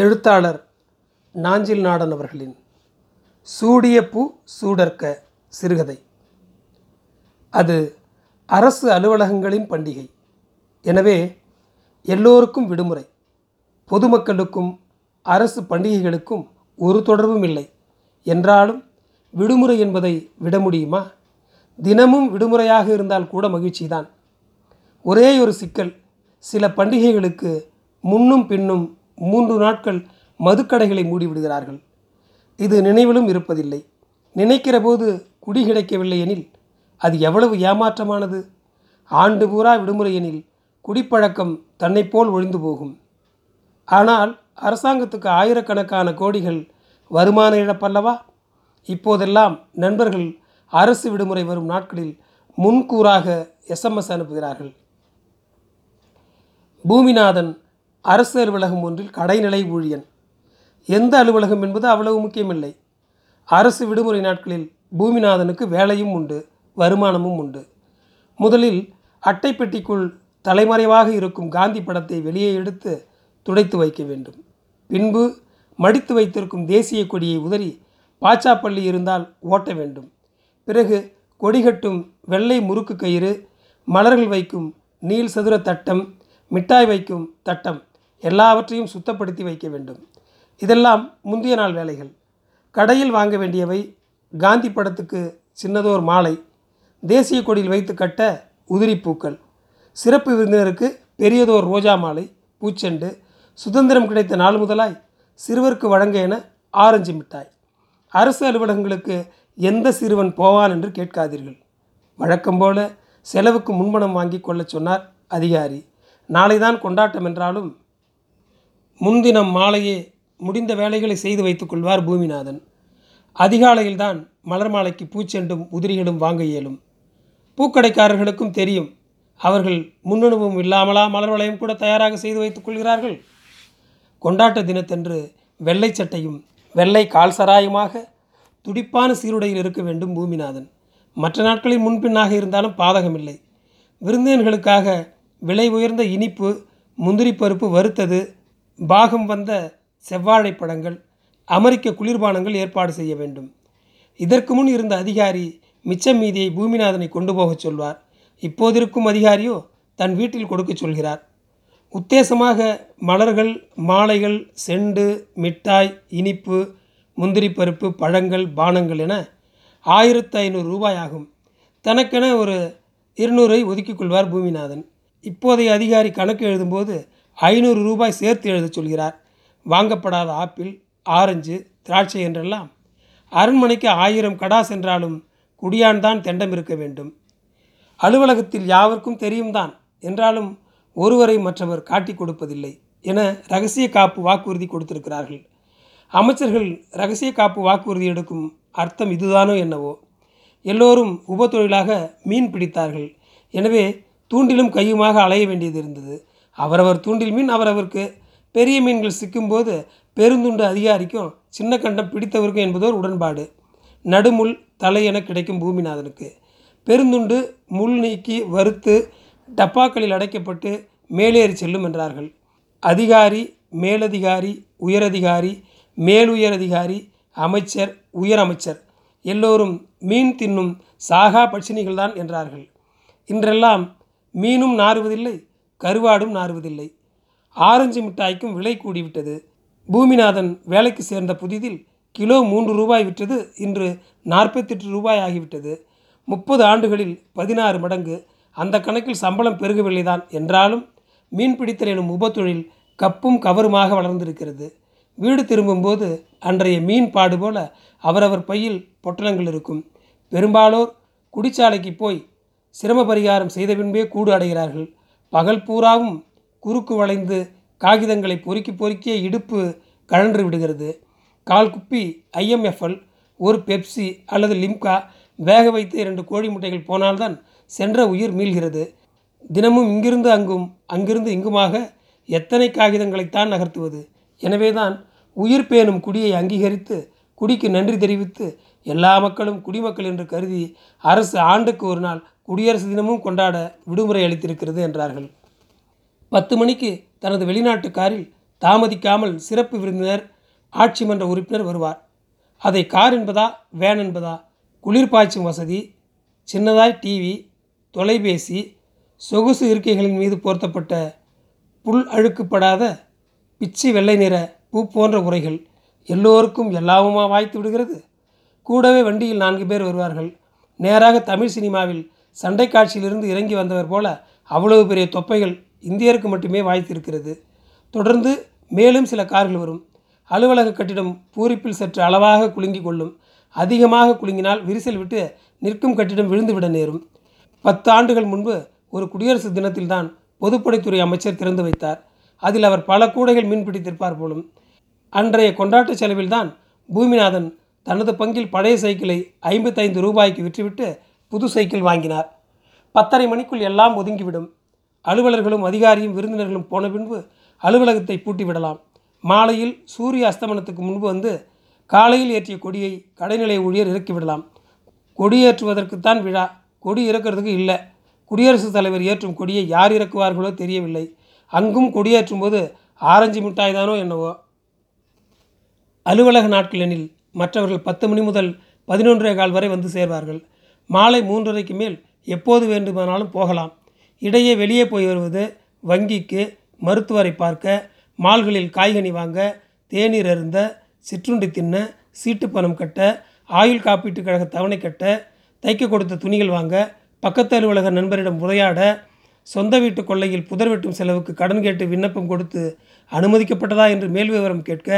எழுத்தாளர் நாஞ்சில் நாடன் அவர்களின் சூடிய பூ சூடர்க்க சிறுகதை. அது அரசு அலுவலகங்களின் பண்டிகை. எனவே எல்லோருக்கும் விடுமுறை. பொதுமக்களுக்கும் அரசு பண்டிகைகளுக்கும் ஒரு தொடர்பும் இல்லை. என்றாலும் விடுமுறை என்பதை விட முடியுமா? தினமும் விடுமுறையாக இருந்தால் கூட மகிழ்ச்சிதான். ஒரே ஒரு சிக்கல் சில பண்டிகைகளுக்கு முன்னும் பின்னும் மூன்று நாட்கள் மதுக்கடைகளை மூடிவிடுகிறார்கள். இது நினைவிலும் இருப்பதில்லை. நினைக்கிற போது குடி கிடைக்கவில்லை எனில் அது எவ்வளவு ஏமாற்றமானது. ஆண்டு பூரா விடுமுறை எனில் குடிப்பழக்கம் தன்னைப்போல் ஒழிந்து போகும். ஆனால் அரசாங்கத்துக்கு ஆயிரக்கணக்கான கோடிகள் வருமான இழப்பல்லவா? இப்போதெல்லாம் நண்பர்கள் அரசு விடுமுறை வரும் நாட்களில் முன்கூறாக எஸ்எம்எஸ் அனுப்புகிறார்கள். பூமிநாதன் அரசு அலுவலகம் ஒன்றில் கடைநிலை ஊழியன். எந்த அலுவலகம் என்பது அவ்வளவு முக்கியமில்லை. அரசு விடுமுறை நாட்களில் பூமிநாதனுக்கு வேலையும் உண்டு வருமானமும் உண்டு. முதலில் அட்டைப்பெட்டிக்குள் தலைமறைவாக இருக்கும் காந்தி படத்தை வெளியே எடுத்து துடைத்து வைக்க வேண்டும். பின்பு மடித்து வைத்திருக்கும் தேசிய கொடியை உதறி பாச்சாப்பள்ளி இருந்தால் ஓட்ட வேண்டும். பிறகு கொடிகட்டும் வெள்ளை முறுக்கு கயிறு மலர்கள் வைக்கும் நீள் சதுர தட்டம் மிட்டாய் வைக்கும் தட்டம் எல்லாவற்றையும் சுத்தப்படுத்தி வைக்க வேண்டும். இதெல்லாம் முந்தைய நாள் வேலைகள். கடையில் வாங்க வேண்டியவை காந்தி படத்துக்கு சின்னதோர் மாலை தேசிய கொடியில் வைத்து கட்ட உதிரி பூக்கள் சிறப்பு விருந்தினருக்கு பெரியதோர் ரோஜா மாலை பூச்செண்டு சுதந்திரம் கிடைத்த நாள் முதலாய் சிறுவருக்கு வழங்க என ஆரஞ்சு மிட்டாய். அரசு அலுவலகங்களுக்கு எந்த சிறுவன் போவான் என்று கேட்காதீர்கள். வழக்கம் போல செலவுக்கு முன்பணம் வாங்கி கொள்ளச் சொன்னார் அதிகாரி. நாளைதான் கொண்டாட்டம் என்றாலும் முன்தினம் மாலையே முடிந்த வேலைகளை செய்து வைத்துக் கொள்வார் பூமிநாதன். அதிகாலையில்தான் மலர் மாலைக்கு பூச்செண்டும் உதிரிகளும் வாங்க இயலும். பூக்கடைக்காரர்களுக்கும் தெரியும் அவர்கள் முன்னணுவும் இல்லாமலா மலர் வளையம் கூட தயாராக செய்து வைத்துக் கொள்கிறார்கள்? கொண்டாட்ட தினத்தன்று வெள்ளை சட்டையும் வெள்ளை கால்சராயுமாக துடிப்பான சீருடையில் இருக்க வேண்டும் பூமிநாதன். மற்ற நாட்களில் முன்பின்னாக இருந்தாலும் பாதகமில்லை. விருந்தினர்களுக்காக விலை உயர்ந்த இனிப்பு முந்திரி பருப்பு வறுத்தது பாகம் வந்த செவ்வாழை பழங்கள் அமெரிக்க குளிர்பானங்கள் ஏற்பாடு செய்ய வேண்டும். இதற்கு முன் இருந்த அதிகாரி மிச்சம் மீதியை பூமிநாதனை கொண்டு போகச் சொல்வார். இப்போதிருக்கும் அதிகாரியோ தன் வீட்டில் கொடுக்கச் சொல்கிறார். உத்தேசமாக மலர்கள் மாலைகள் செண்டு மிட்டாய் இனிப்பு முந்திரி பருப்பு பழங்கள் பானங்கள் என ஆயிரத்து ஐநூறு ரூபாய் ஆகும். தனக்கென ஒரு இருநூறை ஒதுக்கிக் கொள்வார் பூமிநாதன். இப்போதைய அதிகாரி கணக்கு எழுதும்போது ஐநூறு ரூபாய் சேர்த்து எழுதச் சொல்கிறார். வாங்கப்படாத ஆப்பிள் ஆரஞ்சு திராட்சை என்றெல்லாம் அரண்மனைக்கு ஆயிரம் கடா சென்றாலும் குடியான் தான் தெண்டம் இருக்க வேண்டும். அலுவலகத்தில் யாவருக்கும் தெரியும் தான் என்றாலும் ஒருவரை மற்றவர் காட்டிக் கொடுப்பதில்லை என ரகசிய காப்பு வாக்குறுதி கொடுத்திருக்கிறார்கள். அமைச்சர்கள் ரகசிய காப்பு வாக்குறுதி எடுக்கும் அர்த்தம் இதுதானோ என்னவோ? எல்லோரும் உப தொழிலாக மீன் பிடித்தார்கள். எனவே தூண்டிலும் கையுமாக அலைய வேண்டியது இருந்தது. அவரவர் தூண்டில் மீன் அவரவருக்கு. பெரிய மீன்கள் சிக்கும்போது பெருந்துண்டு அதிகாரிக்கும் சின்ன கண்டம் பிடித்தவருக்கும் என்பதோர் உடன்பாடு. நடுமுள் தலை என கிடைக்கும் பூமிநாதனுக்கு. பெருந்துண்டு முள் நீக்கி வறுத்து டப்பாக்களில் அடைக்கப்பட்டு மேலேறி செல்லும் என்றார்கள். அதிகாரி மேலதிகாரி உயரதிகாரி மேலுயரதிகாரி அமைச்சர் உயரமைச்சர் எல்லோரும் மீன் தின்னும் சாகா பட்சினிகள்தான் என்றார்கள். இன்றெல்லாம் மீனும் நாறுவதில்லை கருவாடும் நாறுவதில்லை. ஆரஞ்சு மிட்டாய்க்கும் விலை கூடிவிட்டது. பூமிநாதன் வேலைக்கு சேர்ந்த புதிதில் கிலோ மூன்று ரூபாய் விற்றது இன்று நாற்பத்தெட்டு ரூபாய் ஆகிவிட்டது. முப்பது ஆண்டுகளில் பதினாறு மடங்கு. அந்த கணக்கில் சம்பளம் பெருகவில்லைதான் என்றாலும் மீன் பிடித்தல் எனும் உபத்தொழில் கப்பும் கவருமாக வளர்ந்திருக்கிறது. வீடு திரும்பும்போது அன்றைய மீன் பாடு போல அவரவர் பையில் பொட்டலங்கள் இருக்கும். பெரும்பாலோர் குடிச்சாலைக்கு போய் சிரம பரிகாரம் செய்த பின்பே கூடு அடைகிறார்கள். பகல் பூராவும் குறுக்கு வளைந்து காகிதங்களை பொறுக்கி பொறுக்கிய இடுப்பு கழன்று விடுகிறது. கால் குப்பி ஐஎம்எஃப்எல் ஒரு பெப்சி அல்லது லிம்கா வேக வைத்து இரண்டு கோழி முட்டைகள் போனால்தான் சென்ற உயிர் மீள்கிறது. தினமும் இங்கிருந்து அங்கும் அங்கிருந்து இங்குமாக எத்தனை காகிதங்களைத்தான் நகர்த்துவது? எனவேதான் உயிர் பேணும் குடியை அங்கீகரித்து குடிக்கு நன்றி தெரிவித்து எல்லா மக்களும் குடிமக்கள் என்று கருதி அரசு ஆண்டுக்கு ஒரு நாள் குடியரசு தினமும் கொண்டாட விடுமுறை அளித்திருக்கிறது என்றார்கள். பத்து மணிக்கு தனது வெளிநாட்டு காரில் தாமதிக்காமல் சிறப்பு விருந்தினர் ஆட்சி மன்ற உறுப்பினர் வருவார். அதை கார் என்பதா வேன் என்பதா குளிர்பாய்ச்சும் வசதி சின்னதாய் டிவி தொலைபேசி சொகுசு இருக்கைகளின் மீது போர்த்தப்பட்ட புல் அழுக்குப்படாத பிச்சி வெள்ளை நிற பூ போன்ற உரைகள் எல்லோருக்கும் எல்லாமுமா வாய்த்து விடுகிறது. கூடவே வண்டியில் நான்கு பேர் வருவார்கள். நேராக தமிழ் சினிமாவில் சண்டை காட்சியிலிருந்து இறங்கி வந்தவர் போல அவ்வளவு பெரிய தொப்பைகள் இந்தியருக்கு மட்டுமே வாய்த்திருக்கிறது. தொடர்ந்து மேலும் சில கார்கள் வரும். அலுவலக கட்டிடம் பூரிப்பில் சற்று அளவாக குலுங்கி கொள்ளும். அதிகமாக குலுங்கினால் விரிசல் விட்டு நிற்கும் கட்டிடம் விழுந்துவிட நேரும். பத்து ஆண்டுகள் முன்பு ஒரு குடியரசு தினத்தில்தான் பொதுப்பணித்துறை அமைச்சர் திறந்து வைத்தார். அதில் அவர் பல கூடைகள் மீன் பிடித்திருப்பார் போலும். அன்றைய கொண்டாட்ட செலவில்தான் பூமிநாதன் தனது பங்கில் பழைய சைக்கிளை ஐம்பத்தைந்து ரூபாய்க்கு விற்றுவிட்டு புது சைக்கிள் வாங்கினார். பத்தரை மணிக்குள் எல்லாம் ஒதுங்கிவிடும். அலுவலர்களும் அதிகாரியும் விருந்தினர்களும் போன பின்பு அலுவலகத்தை பூட்டி விடலாம் மாலையில் சூரிய அஸ்தமனத்துக்கு முன்பு வந்து காலையில் ஏற்றிய கொடியை கடைநிலை ஊழியர் இறக்கிவிடலாம். கொடியேற்றுவதற்குத்தான் விழா. கொடி இறக்கிறதுக்கு இல்லை. குடியரசுத் தலைவர் ஏற்றும் கொடியை யார் இறக்குவார்களோ தெரியவில்லை. அங்கும் கொடியேற்றும் போது ஆரஞ்சு மிட்டாய் தானோ என்னவோ. அலுவலக நாட்களெனில் மற்றவர்கள் பத்து மணி முதல் பதினொன்றே கால் வரை வந்து சேர்வார்கள். மாலை மூன்றரைக்கு மேல் எப்போது வேண்டுமானாலும் போகலாம். இடையே வெளியே போய் வருவது வங்கிக்கு மருத்துவரை பார்க்க மால்களில் காய்கனி வாங்க தேநீர் அருந்த சிற்றுண்டி தின்ன சீட்டு பணம் கட்ட ஆயுள் காப்பீட்டு கழக தவணை கட்ட தைக்க கொடுத்த துணிகள் வாங்க பக்கத்து அலுவலக நண்பரிடம் உரையாட சொந்த வீட்டு கொள்ளையில் புதர் வெட்டும் செலவுக்கு கடன் கேட்டு விண்ணப்பம் கொடுத்து அனுமதிக்கப்பட்டதா என்று மேல் விவரம் கேட்க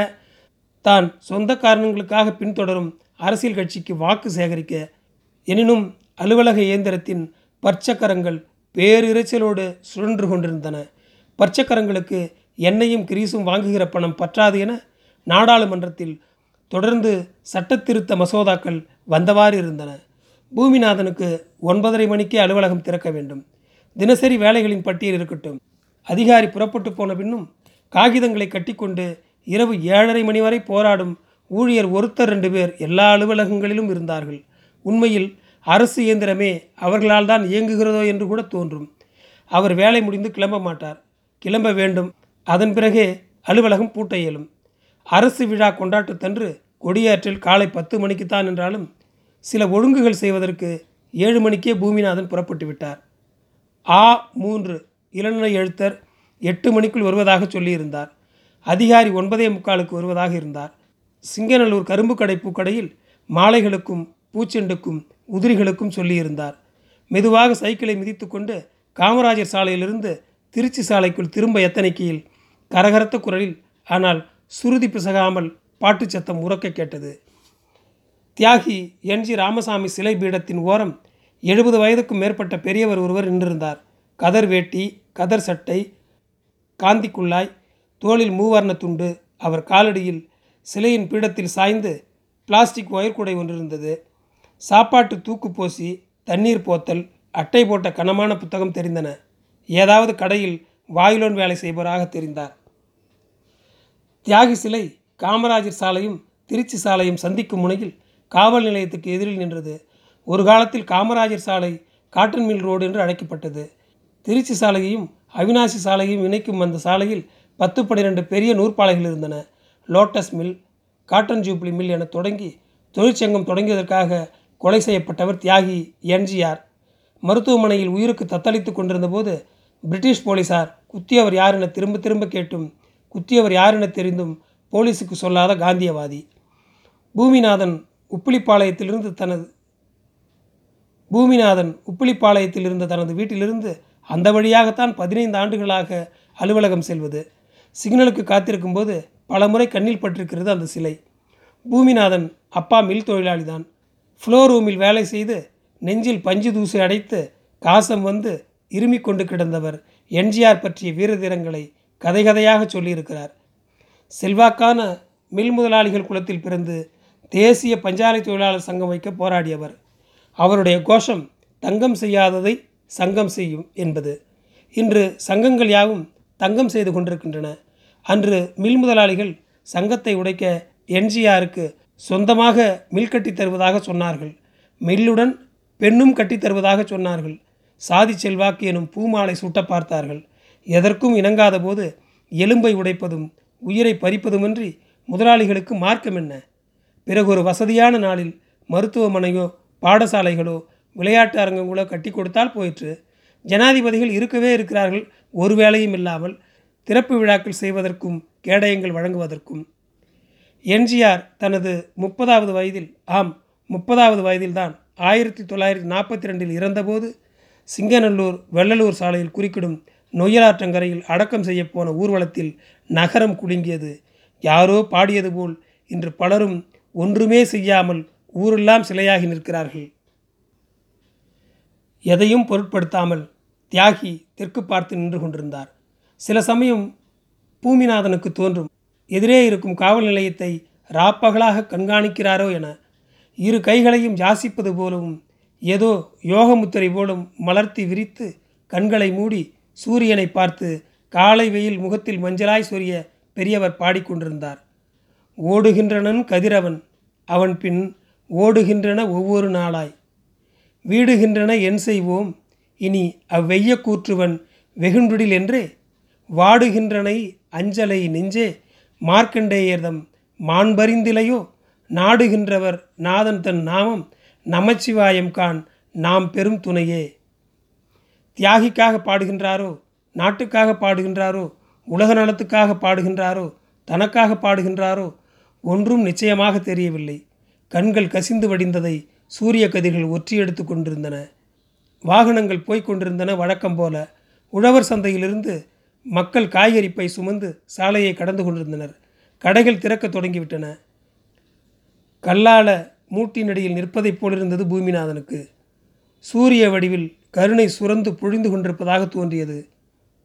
தான் சொந்த காரணங்களுக்காக பின்தொடரும் அரசியல் கட்சிக்கு வாக்கு சேகரிக்க எனினும் அலுவலக இயந்திரத்தின் பற்சக்கரங்கள் பேரிரைச்சலோடு சுழன்று கொண்டிருந்தன. பற்சக்கரங்களுக்கு எண்ணெயும் கிரீஸும் வாங்குகிற பணம் பற்றாது என நாடாளுமன்றத்தில் தொடர்ந்து சட்டத்திருத்த மசோதாக்கள் வந்தவாறு இருந்தன. பூமிநாதனுக்கு ஒன்பதரை மணிக்கே அலுவலகம் திறக்க வேண்டும். தினசரி வேலைகளின் பட்டியல் இருக்கட்டும். அதிகாரி புறப்பட்டு போன பின்னும் காகிதங்களை கட்டிக்கொண்டு இரவு ஏழரை மணி வரை போராடும் ஊழியர் ஒருத்தர் ரெண்டு பேர் எல்லா அலுவலகங்களிலும் இருந்தார்கள். உண்மையில் அரசு இயந்திரமே அவர்களால் தான் இயங்குகிறதோ என்று கூட தோன்றும். அவர் வேலை முடிந்து கிளம்ப மாட்டார். கிளம்ப வேண்டும். அதன் பிறகே அலுவலகம் பூட்ட இயலும் அரசு விழா கொண்டாட்டத்தன்று கொடியாற்றில் காலை பத்து மணிக்குத்தான் என்றாலும் சில ஒழுங்குகள் செய்வதற்கு ஏழு மணிக்கே பூமிநாதன் புறப்பட்டு விட்டார். ஆ மூன்று இளநிலை எழுத்தர் எட்டு மணிக்குள் வருவதாக சொல்லியிருந்தார். அதிகாரி ஒன்பதே முக்காலுக்கு வருவதாக இருந்தார். சிங்கநல்லூர் கரும்பு கடை பூக்கடையில் மாலைகளுக்கும் பூச்செண்டுக்கும் உதிரிகளுக்கும் சொல்லியிருந்தார். மெதுவாக சைக்கிளை மிதித்துக்கொண்டு காமராஜர் சாலையிலிருந்து திருச்சி சாலைக்குள் திரும்ப எத்தனைக்கையில் கரகரத்த குரலில் ஆனால் சுருதி பிசகாமல் பாட்டுச் சத்தம் உறக்க கேட்டது. தியாகி என்ஜி ராமசாமி சிலை பீடத்தின் ஓரம் எழுபது வயதுக்கும் மேற்பட்ட பெரியவர் ஒருவர் நின்றிருந்தார். கதர் வேட்டி கதர் சட்டை காந்தி குள்ளாய் தோளில் மூவர்ண துண்டு அவர் காலடியில் சிலையின் பீடத்தில் சாய்ந்து பிளாஸ்டிக் ஒயர்கூடை ஒன்றிருந்தது. சாப்பாட்டு தூக்கு போசி தண்ணீர் போத்தல் அட்டை போட்ட கனமான புத்தகம் தெரிந்தன. ஏதாவது கடையில் வாயிலோன் வேலை செய்பவராக தெரிந்தார். தியாகி சிலை காமராஜர் சாலையும் திருச்சி சாலையும் சந்திக்கும் முனையில் காவல் நிலையத்துக்கு எதிரில் நின்றது. ஒரு காலத்தில் காமராஜர் சாலை காட்டன் மில் ரோடு என்று அழைக்கப்பட்டது. திருச்சி சாலையையும் அவினாசி சாலையையும் இணைக்கும் அந்த சாலையில் பத்து பன்னிரெண்டு பெரிய நூற்பாலைகள் இருந்தன. Lotus mill cotton jubilee mill என தொடங்கி தொழிற்சங்கம் தொடங்கியதற்காக கொலை செய்யப்பட்டவர் தியாகி என்ஜிஆர். மருத்துவமனையில் உயிருக்கு தத்தளித்து கொண்டிருந்த போது பிரிட்டிஷ் போலீசார் குத்தியவர் யார் என திரும்ப திரும்ப கேட்டும். குத்தியவர் யார் என தெரிந்தும் போலீஸுக்கு சொல்லாத காந்தியவாதி. பூமிநாதன் உப்பிலிப்பாளையத்திலிருந்து தனது பூமிநாதன் உப்பிலிப்பாளையத்தில் இருந்த தனது வீட்டிலிருந்து அந்த வழியாகத்தான் பதினைந்து ஆண்டுகளாக அலுவலகம் செல்வது. சிக்னலுக்கு காத்திருக்கும் போது பல முறை கண்ணில் பட்டிருக்கிறது அந்த சிலை. பூமிநாதன் அப்பா மில் தொழிலாளி தான் ஃப்ளோ ரூமில் வேலை செய்து நெஞ்சில் பஞ்சு தூசி அடைத்து காசம் வந்து இருமிக் கொண்டு கிடந்தவர் என்ஜிஆர் பற்றிய வீரதீரங்களை கதை கதையாக சொல்லியிருக்கிறார். செல்வாக்கான மில் முதலாளிகள் குலத்தில் பிறந்து தேசிய பஞ்சாலை தொழிலாளர் சங்கம் வைக்க போராடியவர். அவருடைய கோஷம் தங்கம் செய்யாததை சங்கம் செய்யும் என்பது. இன்று சங்கங்கள் யாவும் தங்கம் செய்து கொண்டிருக்கின்றன. அன்று மில் முதலாளிகள் சங்கத்தை உடைக்க என்ஜிஆருக்கு சொந்தமாக மில் கட்டித் தருவதாக சொன்னார்கள். மில்லுடன் பெண்ணும் கட்டித் தருவதாக சொன்னார்கள். சாதி செல்வாக்கு எனும் பூமாலை சூட்ட பார்த்தார்கள். எதற்கும் இணங்காத போது எலும்பை உடைப்பதும் உயிரை பறிப்பதுமின்றி முதலாளிகளுக்கு மார்க்கம் என்ன? பிறகு ஒரு வசதியான நாளில் மருத்துவமனையோ பாடசாலைகளோ விளையாட்டு அரங்கங்களோ கட்டி கொடுத்தால் போயிற்று. ஜனாதிபதிகள் இருக்கவே இருக்கிறார்கள். ஒரு வேலையும் இல்லாமல் திறப்பு விழாக்கள் செய்வதற்கும் கேடயங்கள் வழங்குவதற்கும். என்ஜிஆர் தனது முப்பதாவது வயதில் ஆம் முப்பதாவது வயதில்தான் ஆயிரத்தி தொள்ளாயிரத்தி நாற்பத்தி ரெண்டில் இறந்தபோது சிங்கநல்லூர் வெள்ளலூர் சாலையில் குறுக்கிடும் நொய்யலாற்றங்கரையில் அடக்கம் செய்யப்போன ஊர்வலத்தில் நகரம் குலுங்கியது. யாரோ பாடியது போல் இன்று பலரும் ஒன்றுமே செய்யாமல் ஊரெல்லாம் சிலையாகி நிற்கிறார்கள். எதையும் பொருட்படுத்தாமல் தியாகி தெற்கு பார்த்து நின்று கொண்டிருந்தார். சில சமயம் பூமிநாதனுக்கு தோன்றும் எதிரே இருக்கும் காவல் நிலையத்தை ராப்பகலாக கண்காணிக்கிறாரோ என இரு கைகளையும் யாசிப்பது போலவும் ஏதோ யோகமுத்திரை போலும் மலர்த்தி விரித்து கண்களை மூடி சூரியனை பார்த்து காலை வெயில் முகத்தில் மஞ்சளாய் சொரிய பெரியவர் பாடிக்கொண்டிருந்தார். ஓடுகின்றனன் கதிரவன் அவன் பின் ஓடுகின்றன ஒவ்வொரு நாளாய். வீடுகின்றன என் செய்வோம் இனி அவ்வெய்ய கூற்றுவன் வெகுண்டுடில் என்றே வாடுகின்றனை அஞ்சலை நெஞ்சே மார்க்கண்டேயர்தம் மாண்பறிந்திலையோ? நாடுகின்றவர் நாதன் தன் நாமம் நமச்சிவாயம் கான் நாம் பெரும் துணையே. தியாகிக்காக பாடுகின்றாரோ? நாட்டுக்காக பாடுகின்றாரோ? உலக நலத்துக்காக பாடுகின்றாரோ? தனக்காக பாடுகின்றாரோ? ஒன்றும் நிச்சயமாக தெரியவில்லை. கண்கள் கசிந்து வடிந்ததை சூரிய கதிர்கள் ஒற்றி எடுத்து கொண்டிருந்தன. வாகனங்கள் போய்க் கொண்டிருந்தன வழக்கம் போல. உழவர் சந்தையிலிருந்து மக்கள் காய்கறி பை சுமந்து சாலையை கடந்து கொண்டிருந்தனர். கடைகள் திறக்கத் தொடங்கிவிட்டன. கல்லால மூட்டினடியில் நிற்பதைப் போலிருந்தது பூமிநாதனுக்கு. சூரிய வடிவில் கருணை சுரந்து பொழிந்து கொண்டிருப்பதாக தோன்றியது.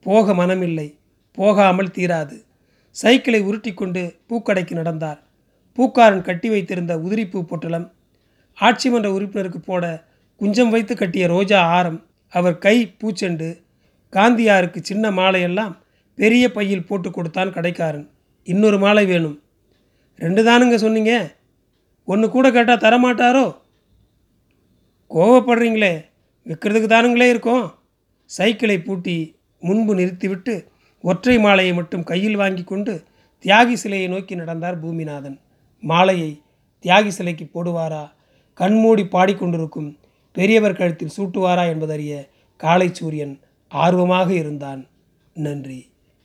போக மனமில்லை போகாமல் தீராது. சைக்கிளை உருட்டிக்கொண்டு பூக்கடைக்கு நடந்தார். பூக்காரன் கட்டி வைத்திருந்த உதிரிப்பூ பொட்டலம் ஆட்சி மன்ற உறுப்பினருக்கு போட குஞ்சம் வைத்து கட்டிய ரோஜா ஆரம் அவர் கை பூச்செண்டு காந்தியாருக்கு சின்ன மாலையெல்லாம் பெரிய பையில் போட்டு கொடுத்தான் கடைக்காரன். இன்னொரு மாலை வேணும். ரெண்டு தானுங்க சொன்னீங்க. ஒன்று கூட கேட்டால் தரமாட்டாரோ? கோவப்படுறீங்களே. விற்கிறதுக்கு தானுங்களே இருக்கோம். சைக்கிளை பூட்டி முன்பு நிறுத்திவிட்டு ஒற்றை மாலையை மட்டும் கையில் வாங்கி கொண்டு தியாகி சிலையை நோக்கி நடந்தார் பூமிநாதன். மாலையை தியாகி சிலைக்கு போடுவாரா? கண்மூடி பாடிக்கொண்டிருக்கும் பெரியவர் கழுத்தில் சூட்டுவாரா என்பதறிய காலை சூரியன் ஆர்வமாக இருந்தான். நன்றி.